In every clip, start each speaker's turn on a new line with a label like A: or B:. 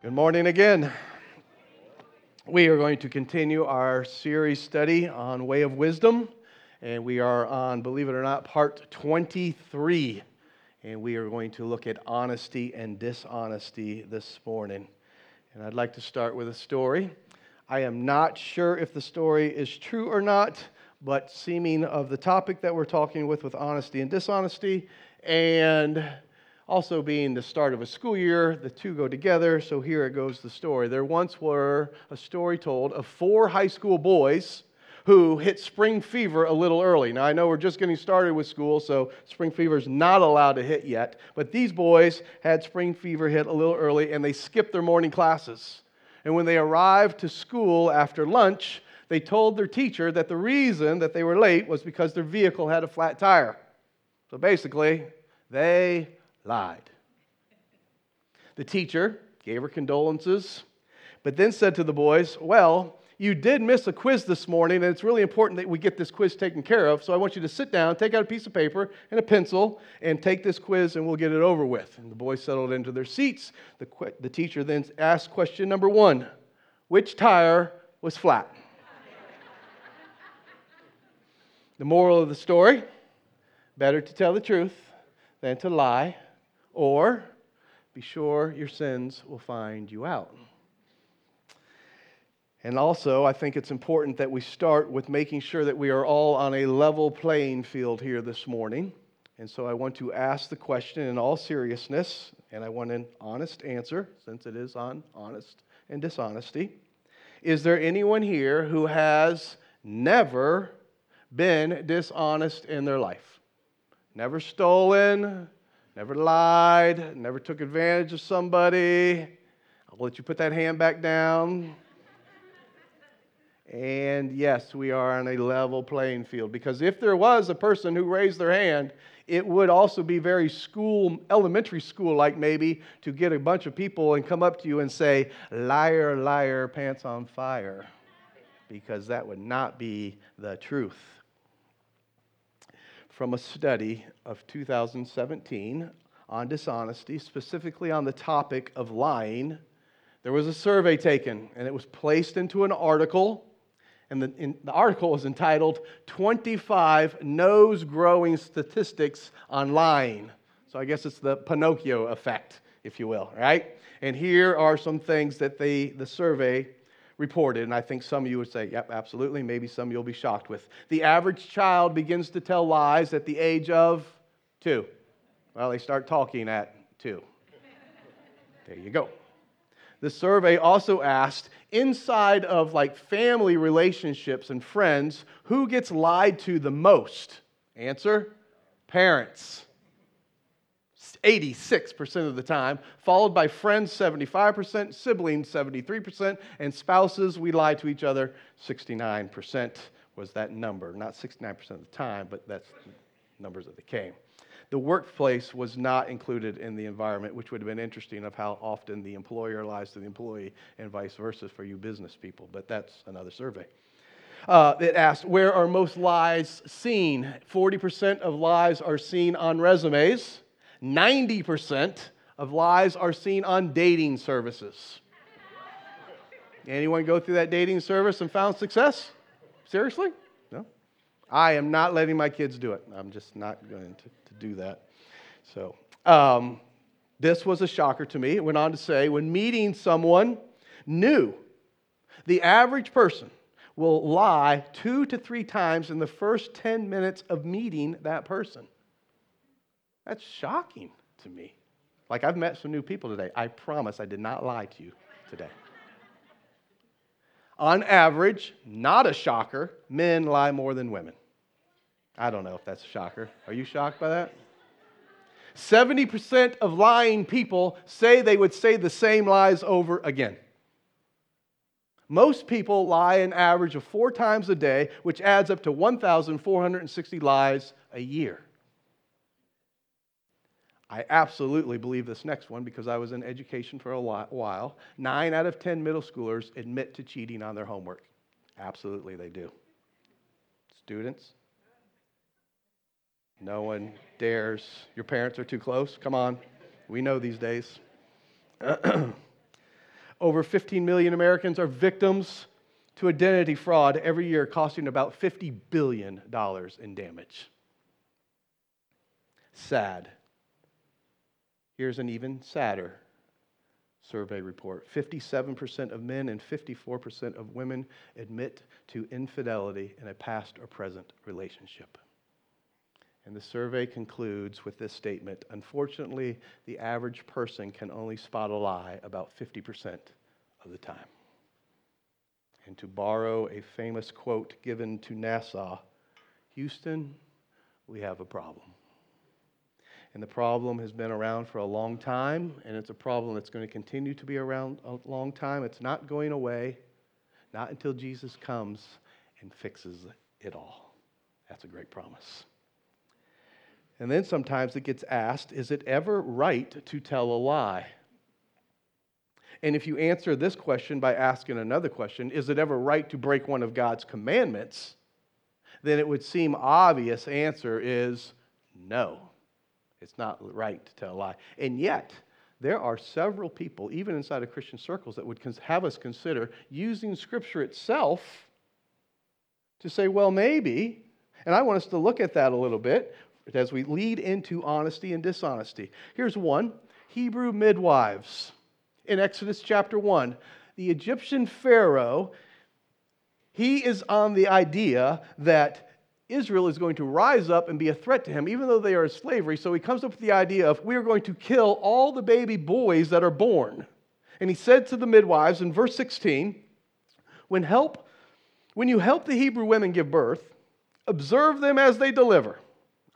A: Good morning again. We are going to continue our series study on Way of Wisdom, and we are on, believe it or not, part 23. And we are going to look at honesty and dishonesty this morning. And I'd like to start with a story. I am not sure if the story is true or not, but seeming of the topic that we're talking with, with honesty and dishonesty, and also, being the start of a school year, the two go together. So here it goes the story. There once were a story told of four high school boys who hit spring fever a little early. Now, I know we're just getting started with school, so spring fever is not allowed to hit yet. But these boys had spring fever hit a little early and they skipped their morning classes. And when they arrived to school after lunch, they told their teacher that the reason that they were late was because their vehicle had a flat tire. So basically, they lied. The teacher gave her condolences, but then said to the boys, Well, you did miss a quiz this morning, and it's really important that we get this quiz taken care of. So I want you to sit down, take out a piece of paper and a pencil, and take this quiz, and we'll get it over with. And the boys settled into their seats. The, the teacher then asked question number one Which tire was flat? the moral of the story better to tell the truth than to lie or be sure your sins will find you out. And also, I think it's important that we start with making sure that we are all on a level playing field here this morning. And so I want to ask the question in all seriousness, and I want an honest answer since it is on honest and dishonesty. Is there anyone here who has never been dishonest in their life? Never stolen, never lied, never took advantage of somebody. I'll let you put that hand back down. And yes, we are on a level playing field because if there was a person who raised their hand, it would also be very school, elementary school like maybe, to get a bunch of people and come up to you and say, liar, liar, pants on fire, because that would not be the truth from a study of 2017 on dishonesty, specifically on the topic of lying. There was a survey taken, and it was placed into an article. And the, in, the article was entitled 25 Nose Growing Statistics on Lying. So I guess it's the Pinocchio effect, if you will, right? And here are some things that they, the survey reported, and I think some of you would say, yep, absolutely. Maybe some you'll be shocked with. The average child begins to tell lies at the age of two. Well, they start talking at two. There you go. The survey also asked inside of like family relationships and friends, who gets lied to the most? Answer parents. 86% of the time, followed by friends 75%, siblings 73%, and spouses, we lie to each other 69% was that number. Not 69% of the time, but that's numbers that they came. The workplace was not included in the environment, which would have been interesting of how often the employer lies to the employee and vice versa for you business people, but that's another survey. Uh, it asked, Where are most lies seen? 40% of lies are seen on resumes. 90% of lies are seen on dating services. Anyone go through that dating service and found success? Seriously? No? I am not letting my kids do it. I'm just not going to, to do that. So, um, this was a shocker to me. It went on to say when meeting someone new, the average person will lie two to three times in the first 10 minutes of meeting that person. That's shocking to me. Like, I've met some new people today. I promise I did not lie to you today. On average, not a shocker, men lie more than women. I don't know if that's a shocker. Are you shocked by that? 70% of lying people say they would say the same lies over again. Most people lie an average of four times a day, which adds up to 1,460 lies a year. I absolutely believe this next one because I was in education for a while. Nine out of 10 middle schoolers admit to cheating on their homework. Absolutely, they do. Students, no one dares. Your parents are too close. Come on. We know these days. Over 15 million Americans are victims to identity fraud every year, costing about $50 billion in damage. Sad. Here's an even sadder survey report 57% of men and 54% of women admit to infidelity in a past or present relationship. And the survey concludes with this statement Unfortunately, the average person can only spot a lie about 50% of the time. And to borrow a famous quote given to NASA Houston, we have a problem. And the problem has been around for a long time, and it's a problem that's going to continue to be around a long time. It's not going away, not until Jesus comes and fixes it all. That's a great promise. And then sometimes it gets asked is it ever right to tell a lie? And if you answer this question by asking another question, is it ever right to break one of God's commandments? Then it would seem obvious answer is no. It's not right to tell a lie. And yet, there are several people, even inside of Christian circles, that would have us consider using Scripture itself to say, well, maybe. And I want us to look at that a little bit as we lead into honesty and dishonesty. Here's one Hebrew midwives. In Exodus chapter 1, the Egyptian Pharaoh, he is on the idea that Israel is going to rise up and be a threat to him, even though they are in slavery. So he comes up with the idea of we are going to kill all the baby boys that are born. And he said to the midwives in verse 16, when help, when you help the Hebrew women give birth, observe them as they deliver.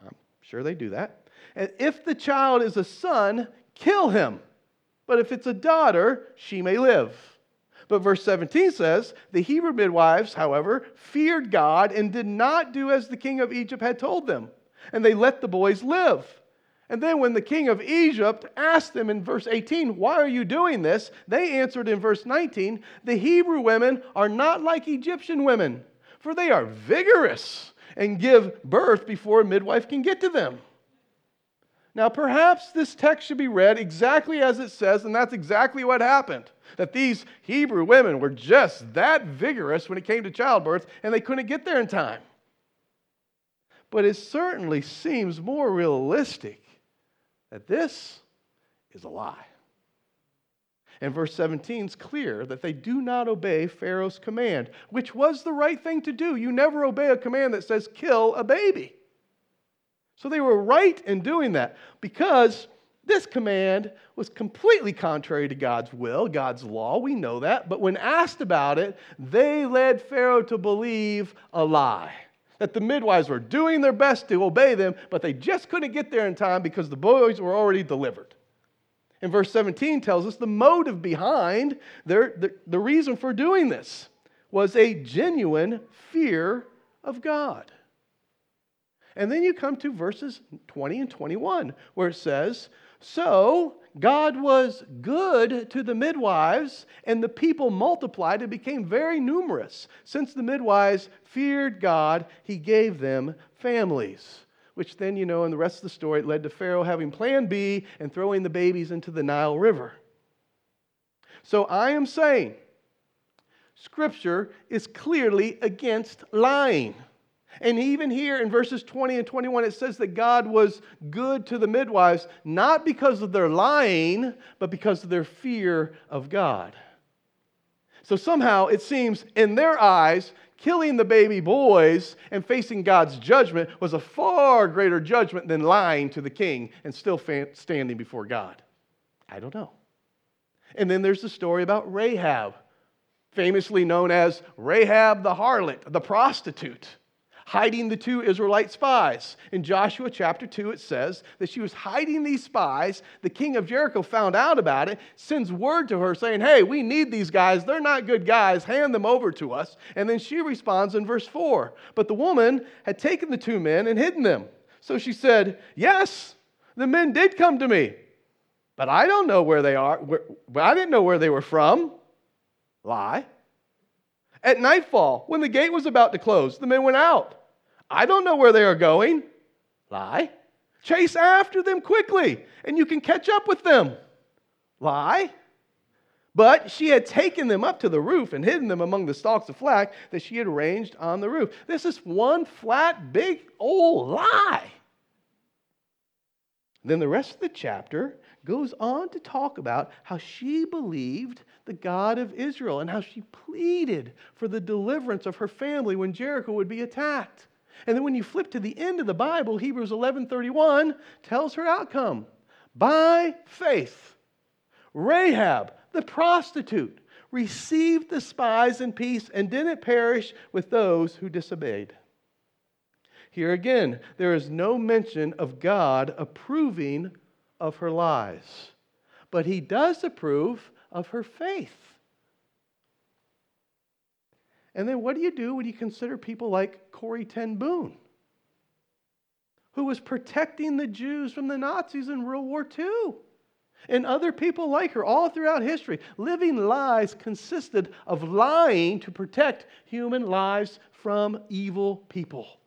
A: I'm sure they do that. And if the child is a son, kill him. But if it's a daughter, she may live. But verse 17 says, The Hebrew midwives, however, feared God and did not do as the king of Egypt had told them, and they let the boys live. And then when the king of Egypt asked them in verse 18, Why are you doing this? They answered in verse 19, The Hebrew women are not like Egyptian women, for they are vigorous and give birth before a midwife can get to them. Now, perhaps this text should be read exactly as it says, and that's exactly what happened. That these Hebrew women were just that vigorous when it came to childbirth, and they couldn't get there in time. But it certainly seems more realistic that this is a lie. And verse 17 is clear that they do not obey Pharaoh's command, which was the right thing to do. You never obey a command that says, kill a baby. So they were right in doing that because this command was completely contrary to God's will, God's law. We know that. But when asked about it, they led Pharaoh to believe a lie that the midwives were doing their best to obey them, but they just couldn't get there in time because the boys were already delivered. And verse 17 tells us the motive behind their, the, the reason for doing this was a genuine fear of God. And then you come to verses 20 and 21, where it says, So God was good to the midwives, and the people multiplied and became very numerous. Since the midwives feared God, he gave them families. Which then, you know, in the rest of the story, it led to Pharaoh having plan B and throwing the babies into the Nile River. So I am saying, Scripture is clearly against lying. And even here in verses 20 and 21, it says that God was good to the midwives, not because of their lying, but because of their fear of God. So somehow it seems in their eyes, killing the baby boys and facing God's judgment was a far greater judgment than lying to the king and still standing before God. I don't know. And then there's the story about Rahab, famously known as Rahab the harlot, the prostitute hiding the two Israelite spies. In Joshua chapter 2, it says that she was hiding these spies. The king of Jericho found out about it, sends word to her saying, Hey, we need these guys. They're not good guys. Hand them over to us. And then she responds in verse 4 But the woman had taken the two men and hidden them. So she said, Yes, the men did come to me, but I don't know where they are. I didn't know where they were from. Lie. At nightfall, when the gate was about to close, the men went out. I don't know where they are going. Lie. Chase after them quickly, and you can catch up with them. Lie. But she had taken them up to the roof and hidden them among the stalks of flax that she had arranged on the roof. This is one flat, big old lie. Then the rest of the chapter goes on to talk about how she believed the God of Israel and how she pleaded for the deliverance of her family when Jericho would be attacked. And then when you flip to the end of the Bible, Hebrews 11:31 tells her outcome. By faith, Rahab, the prostitute, received the spies in peace and didn't perish with those who disobeyed. Here again, there is no mention of God approving of her lies, but he does approve of her faith. And then what do you do when you consider people like Corrie Ten Boom, who was protecting the Jews from the Nazis in World War II? And other people like her all throughout history. Living lies consisted of lying to protect human lives from evil people.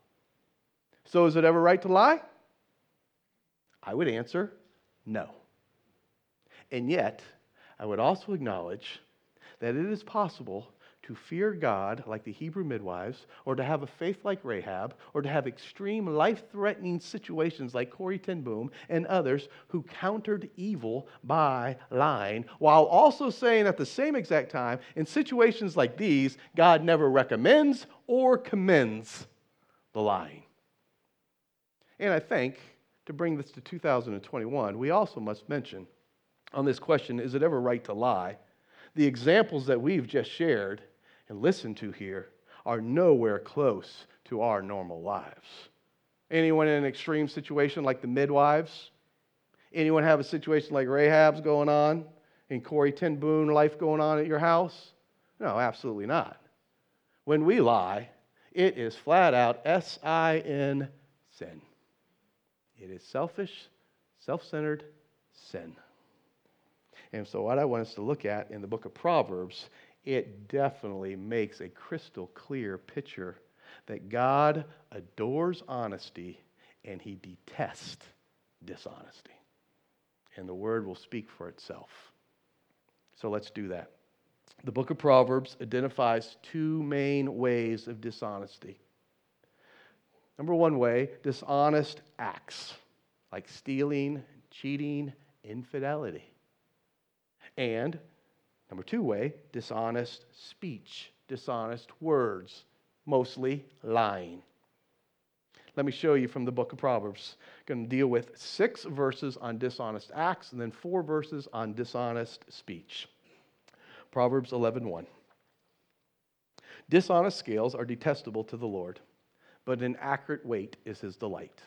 A: So, is it ever right to lie? I would answer no. And yet, I would also acknowledge that it is possible to fear God like the Hebrew midwives, or to have a faith like Rahab, or to have extreme life threatening situations like Corrie Ten Boom and others who countered evil by lying, while also saying at the same exact time, in situations like these, God never recommends or commends the lying. And I think to bring this to 2021, we also must mention on this question is it ever right to lie? The examples that we've just shared and listened to here are nowhere close to our normal lives. Anyone in an extreme situation like the midwives? Anyone have a situation like Rahab's going on and Corrie Ten Boom life going on at your house? No, absolutely not. When we lie, it is flat out S I N sin. It is selfish, self centered sin. And so, what I want us to look at in the book of Proverbs, it definitely makes a crystal clear picture that God adores honesty and he detests dishonesty. And the word will speak for itself. So, let's do that. The book of Proverbs identifies two main ways of dishonesty Number one way, dishonest acts like stealing, cheating, infidelity. And number two way, dishonest speech, dishonest words, mostly lying. Let me show you from the book of Proverbs. I'm going to deal with six verses on dishonest acts and then four verses on dishonest speech. Proverbs 11:1. Dishonest scales are detestable to the Lord but an accurate weight is his delight.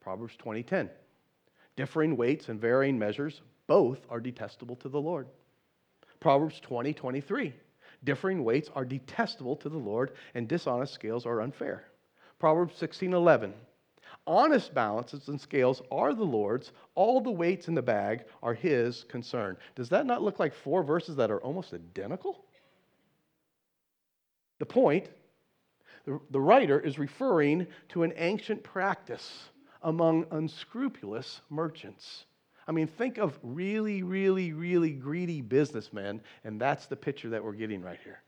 A: Proverbs 20:10. Differing weights and varying measures, both are detestable to the Lord. Proverbs 20:23. Differing weights are detestable to the Lord, and dishonest scales are unfair. Proverbs 16:11. Honest balances and scales are the Lord's. All the weights in the bag are his concern. Does that not look like four verses that are almost identical? The point the, writer is referring to an ancient practice among unscrupulous merchants. I mean, think of really, really, really greedy businessmen, and that's the picture that we're getting right here.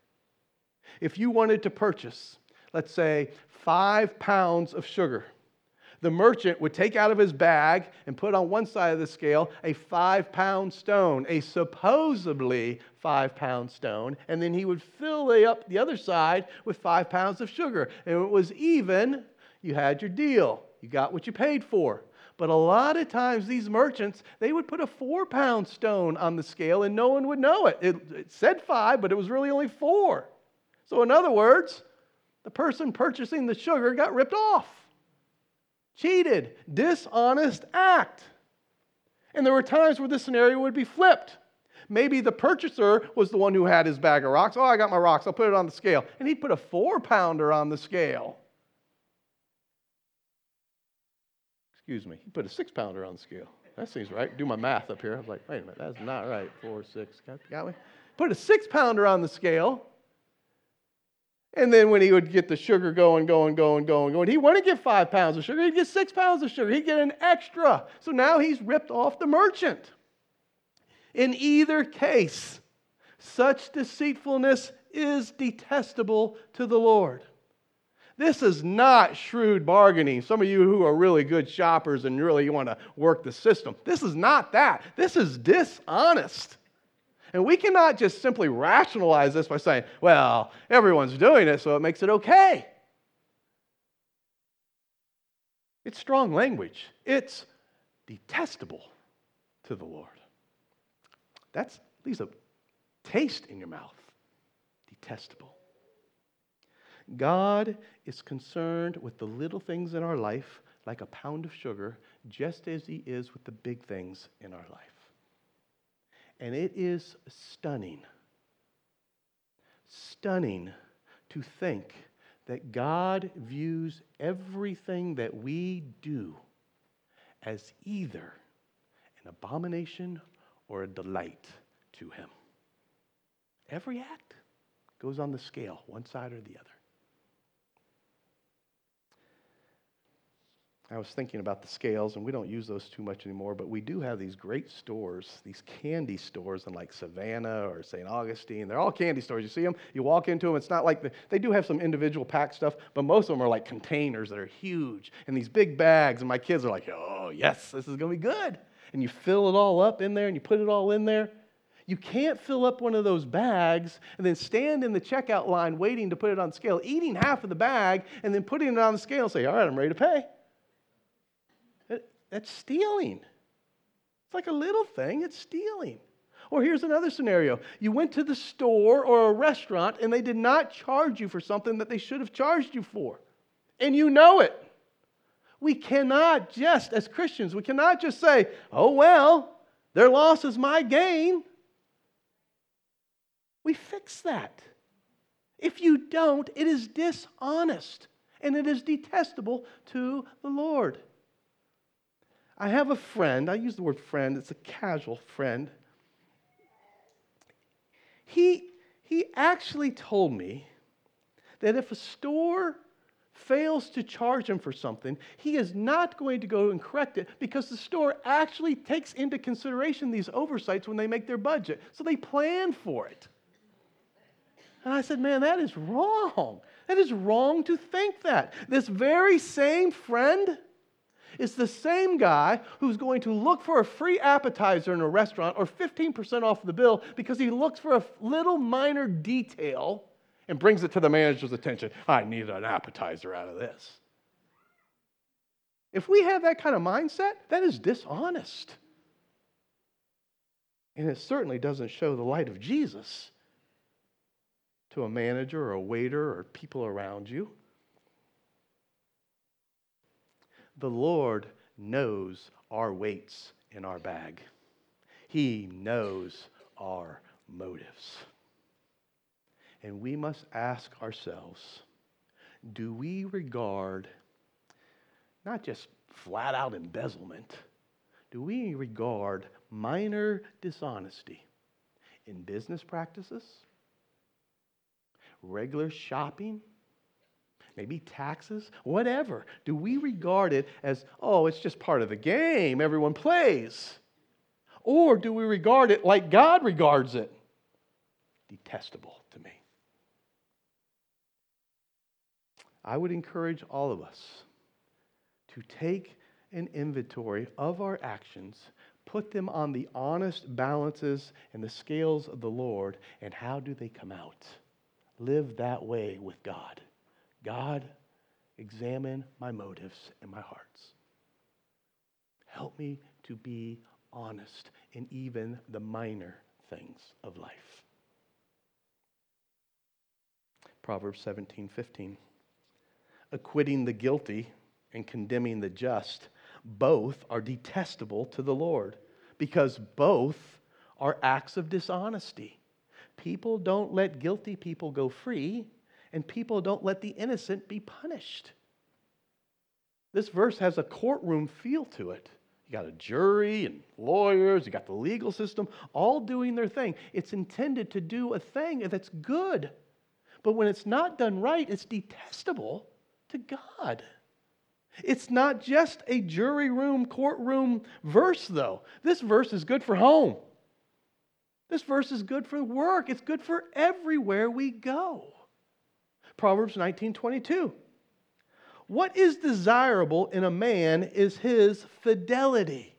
A: If you wanted to purchase, let's say, five pounds of sugar, the merchant would take out of his bag and put on one side of the scale a five pound stone, a supposedly five pound stone, and then he would fill up the other side with five pounds of sugar. And it was even, you had your deal. You got what you paid for. But a lot of times, these merchants, they would put a four pound stone on the scale and no one would know it. it. It said five, but it was really only four. So, in other words, the person purchasing the sugar got ripped off cheated, dishonest act. And there were times where this scenario would be flipped. Maybe the purchaser was the one who had his bag of rocks. Oh, I got my rocks. I'll put it on the scale. And he'd put a four pounder on the scale. Excuse me. He put a six pounder on the scale. That seems right. Do my math up here. I was like, wait a minute. That's not right. Four, six. Got, got me? Put a six pounder on the scale. And then when he would get the sugar going, going, going, going, going, he wouldn't get five pounds of sugar. He'd get six pounds of sugar. He'd get an extra. So now he's ripped off the merchant. In either case, Such deceitfulness is detestable to the Lord. This is not shrewd bargaining. Some of you who are really good shoppers and really want to work the system, this is not that. This is dishonest. And we cannot just simply rationalize this by saying, well, everyone's doing it, so it makes it okay. It's strong language. It's detestable to the Lord. That's leaves a taste in your mouth. Detestable. God is concerned with the little things in our life, like a pound of sugar, just as He is with the big things in our life. And it is stunning, stunning to think that God views everything that we do as either an abomination or a delight to Him. Every act goes on the scale, one side or the other. I was thinking about the scales, and we don't use those too much anymore, but we do have these great stores, these candy stores in like Savannah or St. Augustine. They're all candy stores. You see them, you walk into them, it's not like the, they do have some individual pack stuff, but most of them are like containers that are huge and these big bags. And my kids are like, oh, yes, this is going to be good. And you fill it all up in there and you put it all in there. You can't fill up one of those bags and then stand in the checkout line waiting to put it on scale, eating half of the bag, and then putting it on the scale and say, all right, I'm ready to pay. That's stealing. It's like a little thing, it's stealing. Or here's another scenario you went to the store or a restaurant and they did not charge you for something that they should have charged you for, and you know it. We cannot just, as Christians, we cannot just say, oh, well, their loss is my gain. We fix that. If you don't, it is dishonest and it is detestable to the Lord. I have a friend, I use the word friend, it's a casual friend. He, he actually told me that if a store fails to charge him for something, he is not going to go and correct it because the store actually takes into consideration these oversights when they make their budget. So they plan for it. And I said, man, that is wrong. That is wrong to think that. This very same friend is the same guy who's going to look for a free appetizer in a restaurant or 15% off the bill because he looks for a little minor detail and brings it to the manager's attention. I need an appetizer out of this. If we have that kind of mindset, that is dishonest. And it certainly doesn't show the light of Jesus to a manager or a waiter or people around you. The Lord knows our weights in our bag, He knows our motives. And we must ask ourselves do we regard not just flat out embezzlement, do we regard minor dishonesty in business practices, regular shopping? Maybe taxes, whatever. Do we regard it as, oh, it's just part of the game, everyone plays? Or do we regard it like God regards it? Detestable to me. I would encourage all of us to take an inventory of our actions, put them on the honest balances and the scales of the Lord, and how do they come out? Live that way with God. God, examine my motives and my hearts. Help me to be honest in even the minor things of life. Proverbs 17 15. Acquitting the guilty and condemning the just, both are detestable to the Lord because both are acts of dishonesty. People don't let guilty people go free and people don't let the innocent be punished. This verse has a courtroom feel to it. You got a jury and lawyers, you got the legal system, all doing their thing. It's intended to do a thing that's good. But when it's not done right, it's detestable to God. It's not just a jury room, courtroom verse, though. This verse is good for home. This verse is good for work, it's good for everywhere we go. Proverbs 19:22. What is desirable in a man is his fidelity.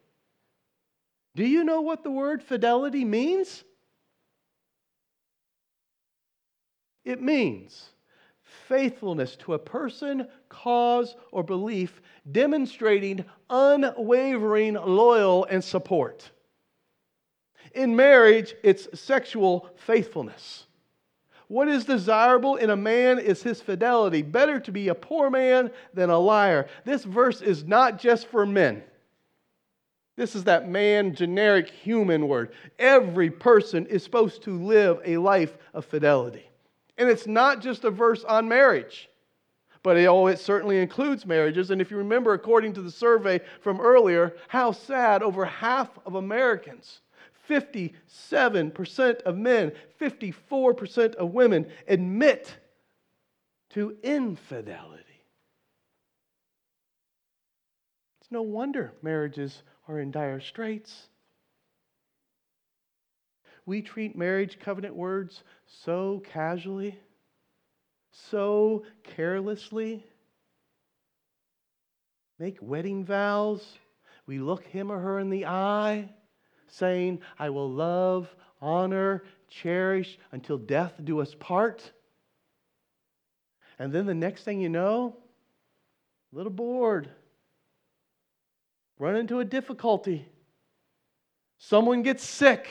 A: Do you know what the word fidelity means? It means faithfulness to a person, cause, or belief, demonstrating unwavering loyal and support. In marriage, it's sexual faithfulness. What is desirable in a man is his fidelity. Better to be a poor man than a liar. This verse is not just for men. This is that man generic human word. Every person is supposed to live a life of fidelity. And it's not just a verse on marriage, but it, oh, it certainly includes marriages. And if you remember, according to the survey from earlier, how sad over half of Americans 57% of men, 54% of women admit to infidelity. It's no wonder marriages are in dire straits. We treat marriage covenant words so casually, so carelessly. Make wedding vows. We look him or her in the eye saying, I will love, honor, cherish until death do us part. And then the next thing you know, a little bored, run into a difficulty, someone gets sick.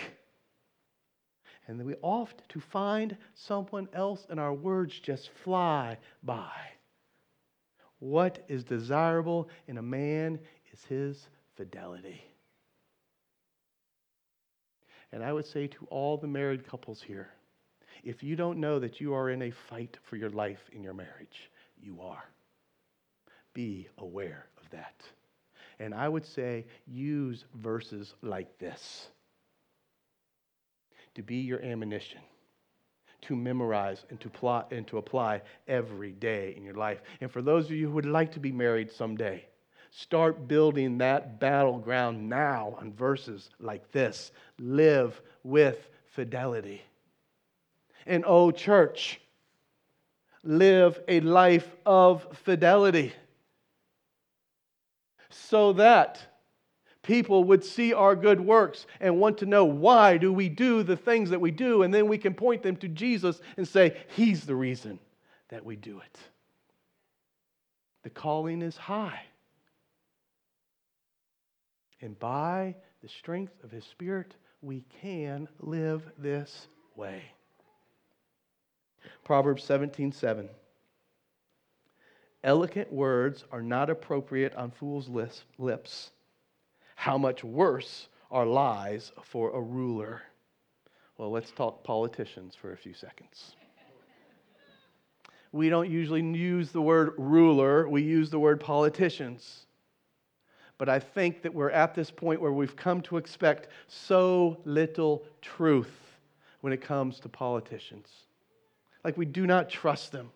A: And then we oft to find someone else, and our words just fly by. What is desirable in a man is his fidelity. And I would say to all the married couples here if you don't know that you are in a fight for your life in your marriage, you are. Be aware of that. And I would say use verses like this to be your ammunition, to memorize and to plot and to apply every day in your life. And for those of you who would like to be married someday, Start building that battleground now on verses like this. Live with fidelity. And oh, church, live a life of fidelity so that people would see our good works and want to know why do we do the things that we do. And then we can point them to Jesus and say he's the reason that we do it. The calling is high and by the strength of His Spirit, we can live this way. Proverbs 17 7. Eloquent words are not appropriate on fools' lips. How much worse are lies for a ruler? Well, let's talk politicians for a few seconds. We don't usually use the word ruler, we use the word politicians. But I think that we're at this point where we've come to expect so little truth when it comes to politicians. Like we do not trust them.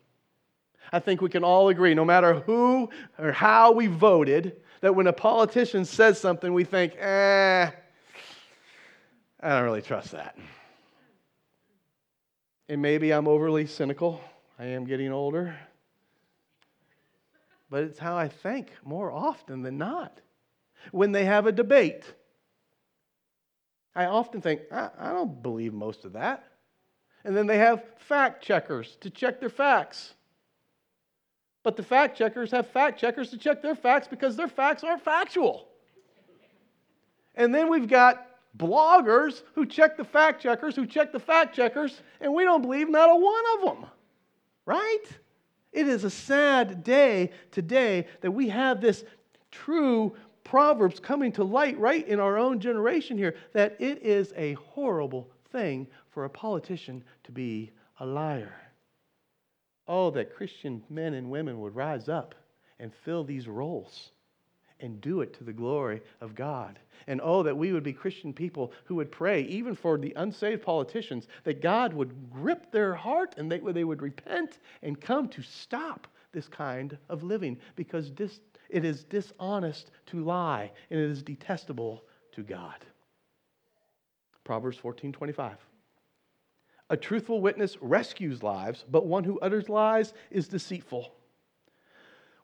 A: I think we can all agree, no matter who or how we voted, that when a politician says something, we think, eh, I don't really trust that. And maybe I'm overly cynical. I am getting older. But it's how I think more often than not when they have a debate. I often think, I, I don't believe most of that. And then they have fact checkers to check their facts. But the fact checkers have fact checkers to check their facts because their facts aren't factual. And then we've got bloggers who check the fact checkers, who check the fact checkers, and we don't believe not a one of them. Right? It is a sad day today that we have this true Proverbs coming to light right in our own generation here that it is a horrible thing for a politician to be a liar. Oh, that Christian men and women would rise up and fill these roles and do it to the glory of God. And oh, that we would be Christian people who would pray, even for the unsaved politicians, that God would grip their heart and they, they would repent and come to stop this kind of living because this it is dishonest to lie, and it is detestable to God. Proverbs 14 25. A truthful witness rescues lives, but one who utters lies is deceitful.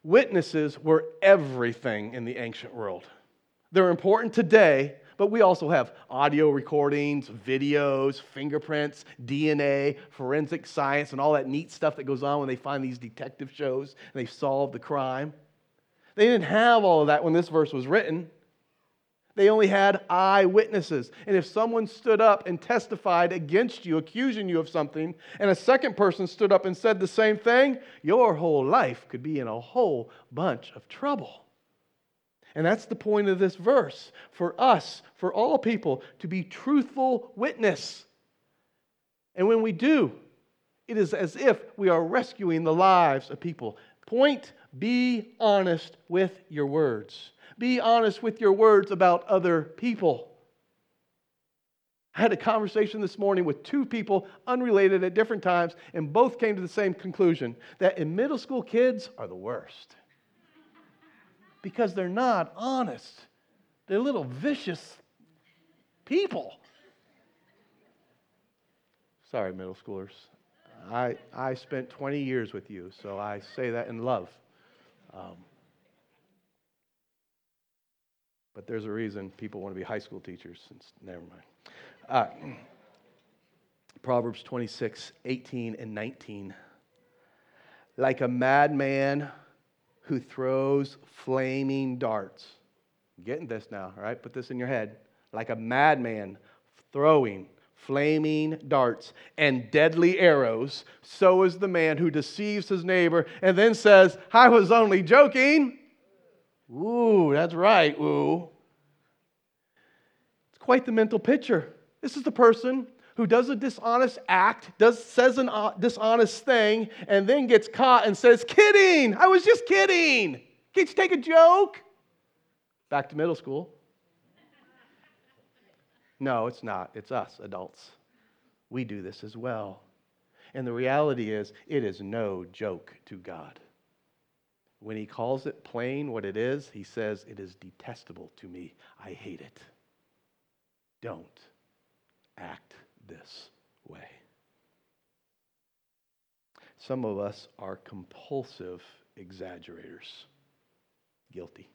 A: Witnesses were everything in the ancient world. They're important today, but we also have audio recordings, videos, fingerprints, DNA, forensic science, and all that neat stuff that goes on when they find these detective shows and they solve the crime. They didn't have all of that when this verse was written. They only had eyewitnesses. And if someone stood up and testified against you, accusing you of something, and a second person stood up and said the same thing, your whole life could be in a whole bunch of trouble. And that's the point of this verse for us, for all people, to be truthful witness. And when we do, it is as if we are rescuing the lives of people. Point be honest with your words. Be honest with your words about other people. I had a conversation this morning with two people unrelated at different times, and both came to the same conclusion that in middle school kids are the worst because they're not honest. They're little vicious people. Sorry, middle schoolers. I, I spent 20 years with you, so I say that in love. Um, but there's a reason people want to be high school teachers. Since, never mind. Uh, Proverbs 26, 18, and 19. Like a madman who throws flaming darts. getting this now, all right? Put this in your head. Like a madman throwing flaming darts and deadly arrows, so is the man who deceives his neighbor and then says, I was only joking. Ooh, that's right, ooh. It's quite the mental picture. This is the person who does a dishonest act, does, says a uh, dishonest thing, and then gets caught and says, Kidding, I was just kidding. Can't you take a joke? Back to middle school. No, it's not. It's us, adults. We do this as well. And the reality is, it is no joke to God. When He calls it plain what it is, He says, It is detestable to me. I hate it. Don't act this way. Some of us are compulsive exaggerators. Guilty.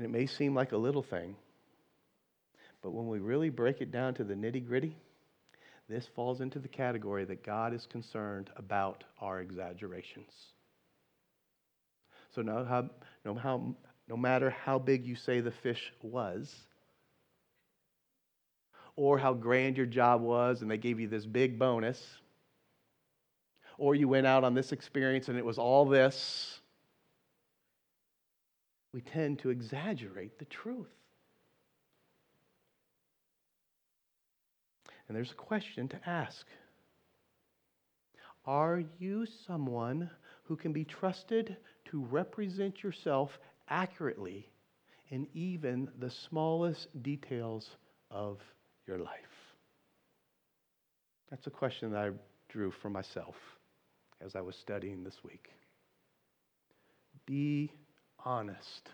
A: And it may seem like a little thing, but when we really break it down to the nitty gritty, this falls into the category that God is concerned about our exaggerations. So, no, how, no, how, no matter how big you say the fish was, or how grand your job was and they gave you this big bonus, or you went out on this experience and it was all this, we tend to exaggerate the truth. And there's a question to ask Are you someone who can be trusted to represent yourself accurately in even the smallest details of your life? That's a question that I drew for myself as I was studying this week. Be honest.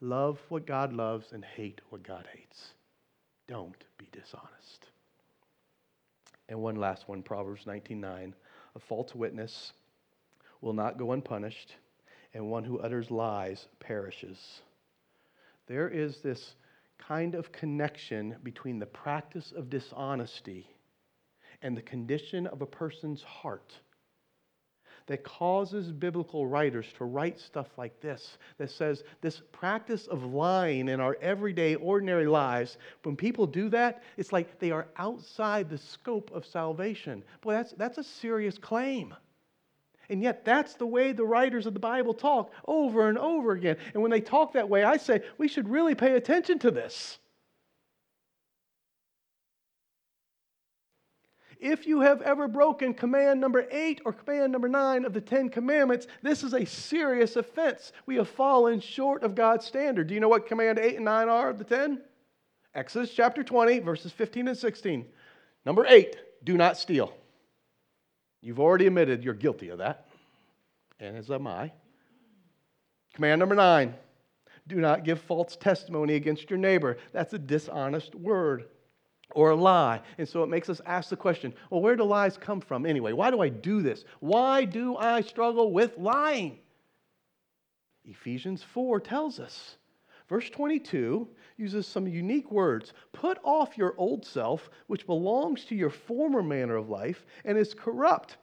A: Love what God loves and hate what God hates. Don't be dishonest. And one last one, Proverbs 19:9. A false witness will not go unpunished, and one who utters lies perishes. There is this kind of connection between the practice of dishonesty and the condition of a person's heart that causes biblical writers to write stuff like this that says this practice of lying in our everyday, ordinary lives, when people do that, it's like they are outside the scope of salvation. Boy, that's, that's a serious claim. And yet, that's the way the writers of the Bible talk over and over again. And when they talk that way, I say we should really pay attention to this. If you have ever broken command number eight or command number nine of the Ten Commandments, this is a serious offense. We have fallen short of God's standard. Do you know what command eight and nine are of the ten? Exodus chapter 20, verses 15 and 16. Number eight, do not steal. You've already admitted you're guilty of that, and as am I. Command number nine, Do not give false testimony against your neighbor. That's a dishonest word or a lie. And so it makes us ask the question well, where do lies come from anyway? Why do I do this? Why do I struggle with lying? Ephesians 4 tells us. Verse 22 uses some unique words. Put off your old self, which belongs to your former manner of life and is corrupt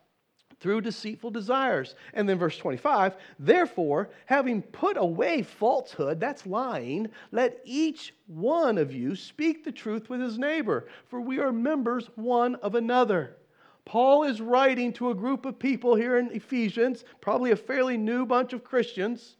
A: through deceitful desires. And then verse 25, therefore, having put away falsehood, that's lying, let each one of you speak the truth with his neighbor, for we are members one of another. Paul is writing to a group of people here in Ephesians, probably a fairly new bunch of Christians.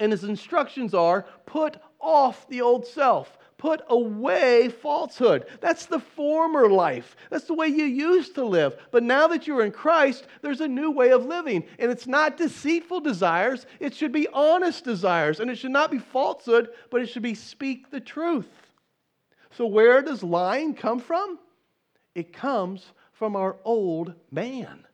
A: And his instructions are put off the old self. Put away falsehood. That's the former life. That's the way you used to live. But now that you're in Christ, there's a new way of living. And it's not deceitful desires, it should be honest desires. And it should not be falsehood, but it should be speak the truth. So, where does lying come from? It comes from our old man.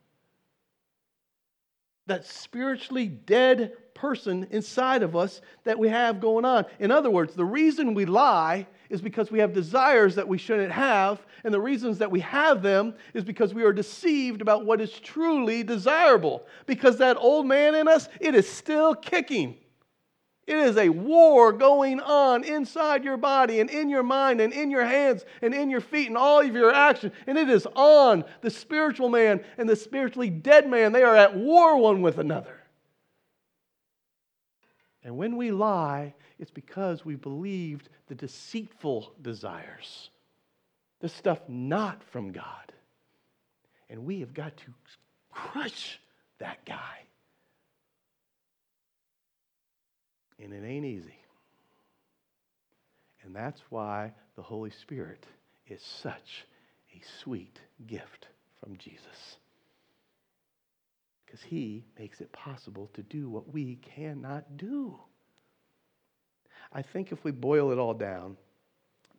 A: That spiritually dead person inside of us that we have going on. In other words, the reason we lie is because we have desires that we shouldn't have, and the reasons that we have them is because we are deceived about what is truly desirable. Because that old man in us, it is still kicking. It is a war going on inside your body and in your mind and in your hands and in your feet and all of your actions. And it is on the spiritual man and the spiritually dead man. They are at war one with another. And when we lie, it's because we believed the deceitful desires, the stuff not from God. And we have got to crush that guy. And it ain't easy. And that's why the Holy Spirit is such a sweet gift from Jesus because He makes it possible to do what we cannot do. I think if we boil it all down,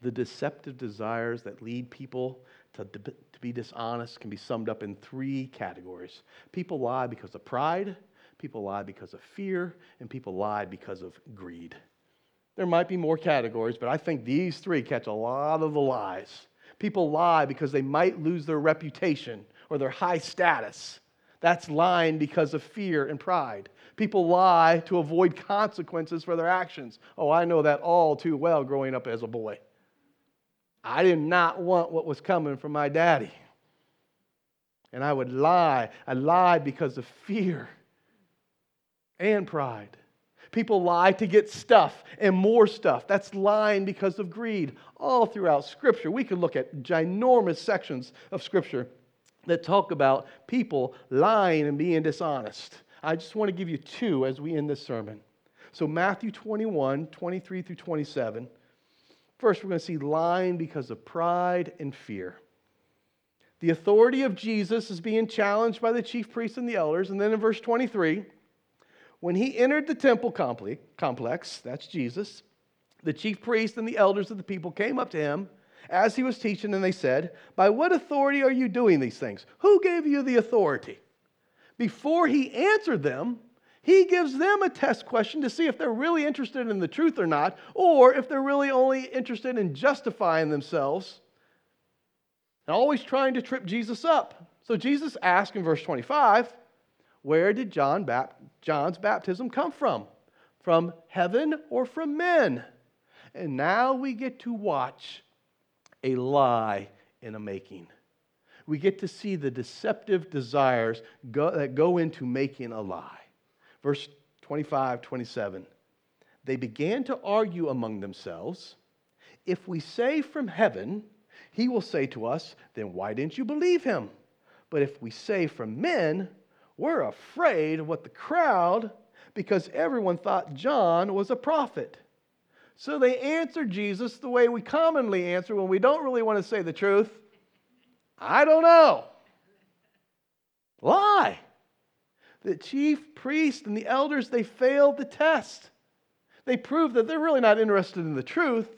A: the deceptive desires that lead people to, to be dishonest can be summed up in three categories. People lie because of pride, people lie because of fear, and people lie because of greed. There might be more categories, but I think these three catch a lot of the lies. People lie because they might lose their reputation or their high status. That's lying because of fear and pride. People lie to avoid consequences for their actions. Oh, I know that all too well growing up as a boy. I did not want what was coming from my daddy. And I would lie. I lied because of fear and pride. People lie to get stuff and more stuff. That's lying because of greed. All throughout Scripture, we could look at ginormous sections of Scripture that talk about people lying and being dishonest. I just want to give you two as we end this sermon. So, Matthew 21, 23 through 27. First, we're going to see lying because of pride and fear. The authority of Jesus is being challenged by the chief priests and the elders. And then in verse 23, when he entered the temple complex, that's Jesus, the chief priests and the elders of the people came up to him as he was teaching, and they said, By what authority are you doing these things? Who gave you the authority? Before he answered them, he gives them a test question to see if they're really interested in the truth or not, or if they're really only interested in justifying themselves and always trying to trip Jesus up. So Jesus asked in verse 25, Where did John John's baptism come from? From heaven or from men? And now we get to watch a lie in a making. We get to see the deceptive desires go, that go into making a lie. Verse 25, 27. They began to argue among themselves. If we say from heaven, he will say to us, then why didn't you believe him? But if we say from men, we're afraid of what the crowd, because everyone thought John was a prophet. So they answered Jesus the way we commonly answer when we don't really want to say the truth I don't know. Lie. The chief priest and the elders, they failed the test. They proved that they're really not interested in the truth.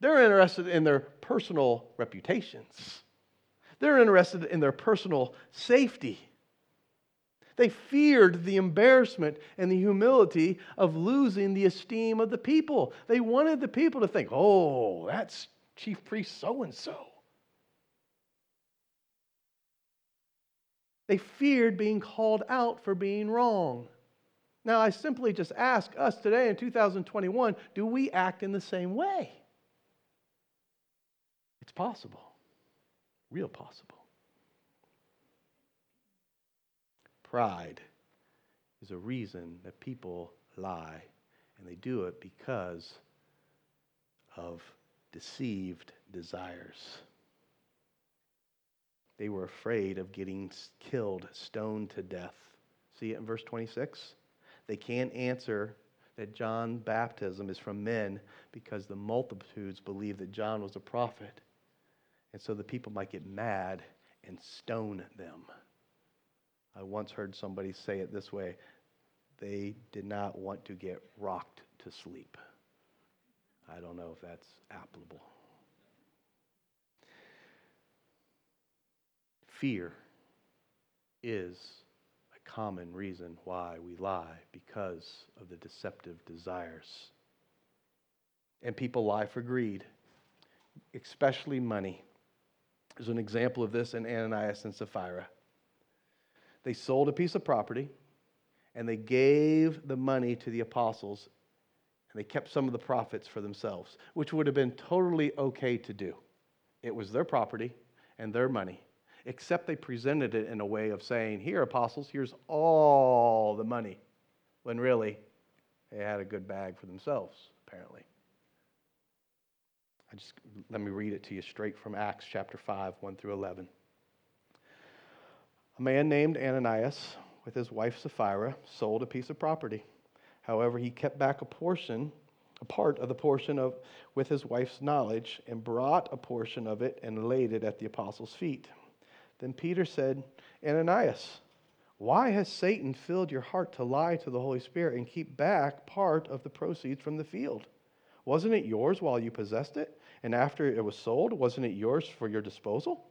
A: They're interested in their personal reputations. They're interested in their personal safety. They feared the embarrassment and the humility of losing the esteem of the people. They wanted the people to think, oh, that's chief priest so and so. They feared being called out for being wrong. Now, I simply just ask us today in 2021 do we act in the same way? It's possible, real possible. Pride is a reason that people lie, and they do it because of deceived desires. They were afraid of getting killed, stoned to death. See it in verse 26? They can't answer that John baptism is from men because the multitudes believe that John was a prophet. And so the people might get mad and stone them. I once heard somebody say it this way they did not want to get rocked to sleep. I don't know if that's applicable. Fear is a common reason why we lie because of the deceptive desires. And people lie for greed, especially money. There's an example of this in Ananias and Sapphira. They sold a piece of property and they gave the money to the apostles and they kept some of the profits for themselves, which would have been totally okay to do. It was their property and their money except they presented it in a way of saying, Here, apostles, here's all the money, when really they had a good bag for themselves, apparently. I just let me read it to you straight from Acts chapter 5, 1 through 11. A man named Ananias, with his wife Sapphira, sold a piece of property. However, he kept back a portion, a part of the portion of with his wife's knowledge, and brought a portion of it and laid it at the apostles' feet. Then Peter said, Ananias, why has Satan filled your heart to lie to the Holy Spirit and keep back part of the proceeds from the field? Wasn't it yours while you possessed it? And after it was sold, wasn't it yours for your disposal?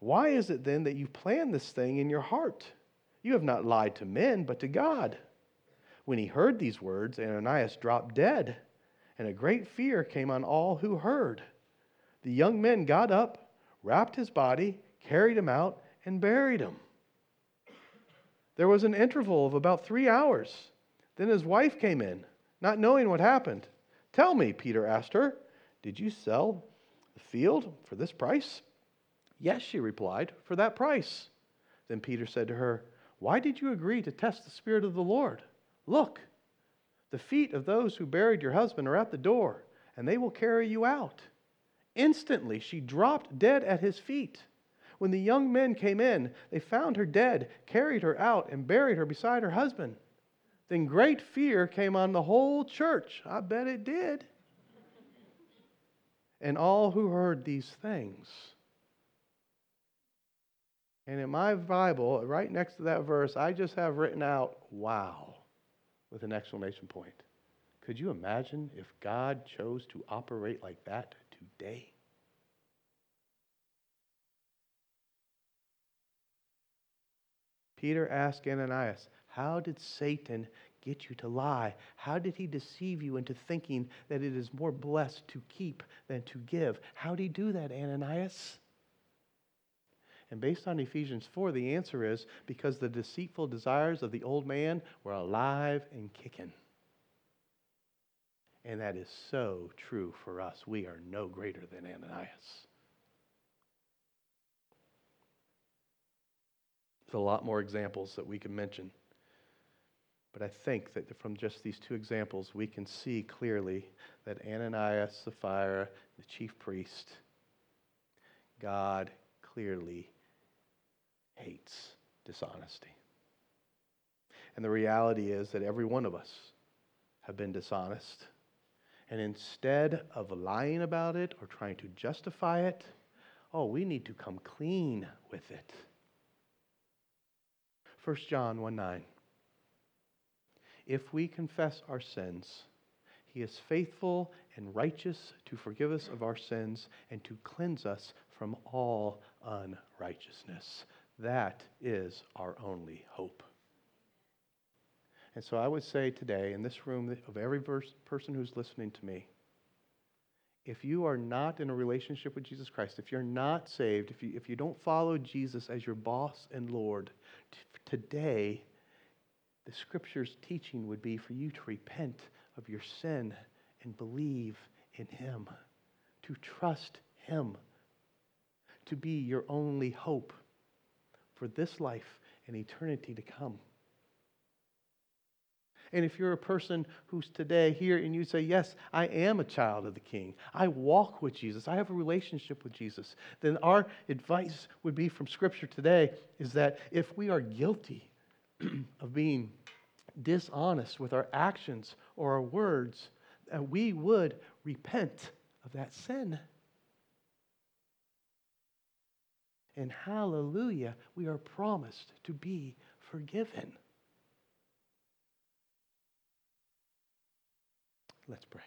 A: Why is it then that you plan this thing in your heart? You have not lied to men, but to God. When he heard these words, Ananias dropped dead, and a great fear came on all who heard. The young men got up, wrapped his body, carried him out, and buried him. There was an interval of about three hours. Then his wife came in, not knowing what happened. Tell me, Peter asked her, did you sell the field for this price? Yes, she replied, for that price. Then Peter said to her, Why did you agree to test the Spirit of the Lord? Look, the feet of those who buried your husband are at the door, and they will carry you out. Instantly she dropped dead at his feet. When the young men came in, they found her dead, carried her out, and buried her beside her husband. Then great fear came on the whole church. I bet it did. And all who heard these things. And in my Bible, right next to that verse, I just have written out, wow, with an exclamation point. Could you imagine if God chose to operate like that today? Peter asked Ananias, How did Satan get you to lie? How did he deceive you into thinking that it is more blessed to keep than to give? How did he do that, Ananias? And based on Ephesians 4, the answer is because the deceitful desires of the old man were alive and kicking. And that is so true for us. We are no greater than Ananias. There's a lot more examples that we can mention. But I think that from just these two examples, we can see clearly that Ananias, Sapphira, the chief priest, God clearly hates dishonesty. And the reality is that every one of us have been dishonest. And instead of lying about it or trying to justify it, oh, we need to come clean with it. 1 John 1 9. If we confess our sins, he is faithful and righteous to forgive us of our sins and to cleanse us from all unrighteousness. That is our only hope. And so I would say today, in this room, of every person who's listening to me, if you are not in a relationship with Jesus Christ, if you're not saved, if you, if you don't follow Jesus as your boss and Lord, t- today, the scripture's teaching would be for you to repent of your sin and believe in Him, to trust Him, to be your only hope for this life and eternity to come. And if you're a person who's today here and you say, Yes, I am a child of the King, I walk with Jesus, I have a relationship with Jesus, then our advice would be from Scripture today is that if we are guilty of being dishonest with our actions or our words, that we would repent of that sin. And hallelujah, we are promised to be forgiven. Let's pray.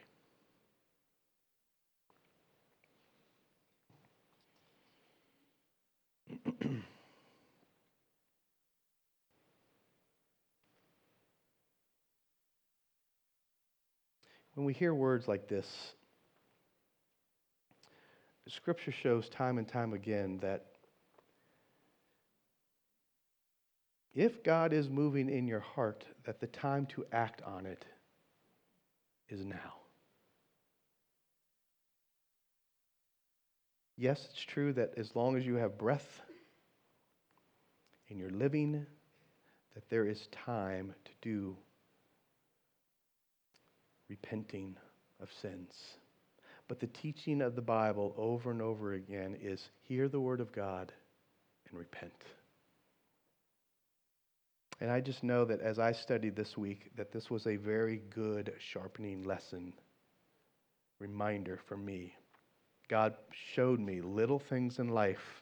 A: when we hear words like this, Scripture shows time and time again that if God is moving in your heart, that the time to act on it is now. Yes, it's true that as long as you have breath and you're living, that there is time to do repenting of sins. But the teaching of the Bible over and over again is hear the word of God and repent. And I just know that as I studied this week, that this was a very good sharpening lesson, reminder for me. God showed me little things in life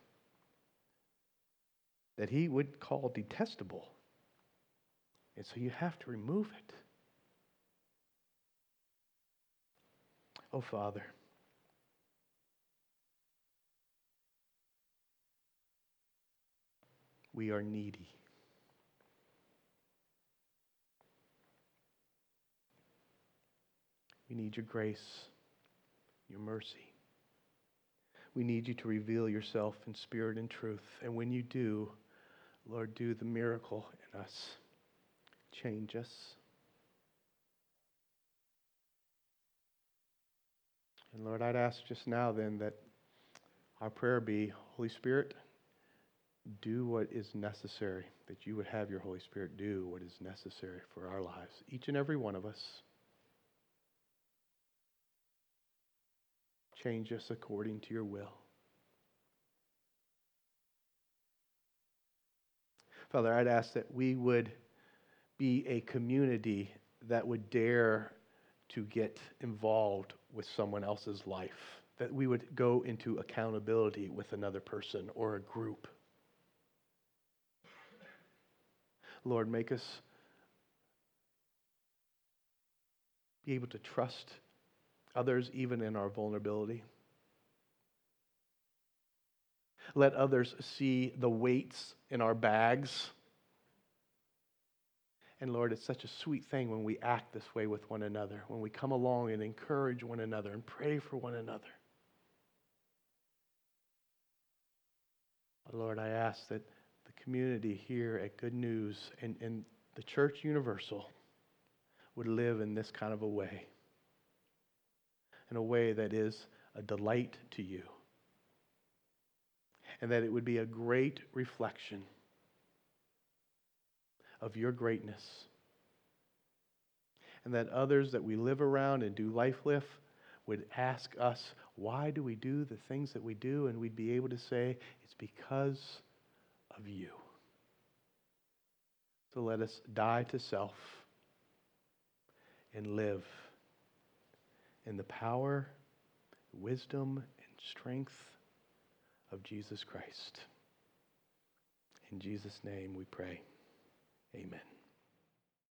A: that He would call detestable. And so you have to remove it. Oh, Father. We are needy. We need your grace, your mercy. We need you to reveal yourself in spirit and truth. And when you do, Lord, do the miracle in us. Change us. And Lord, I'd ask just now then that our prayer be Holy Spirit, do what is necessary, that you would have your Holy Spirit do what is necessary for our lives, each and every one of us. Change us according to your will. Father, I'd ask that we would be a community that would dare to get involved with someone else's life, that we would go into accountability with another person or a group. Lord, make us be able to trust others even in our vulnerability. Let others see the weights in our bags. And Lord, it's such a sweet thing when we act this way with one another, when we come along and encourage one another and pray for one another. Lord, I ask that the community here at Good News and, and the Church Universal would live in this kind of a way in a way that is a delight to you. And that it would be a great reflection of your greatness. And that others that we live around and do life with would ask us, why do we do the things that we do? And we'd be able to say, it's because of you. So let us die to self and live in the power, wisdom, and strength of Jesus Christ. In Jesus' name we pray. Amen.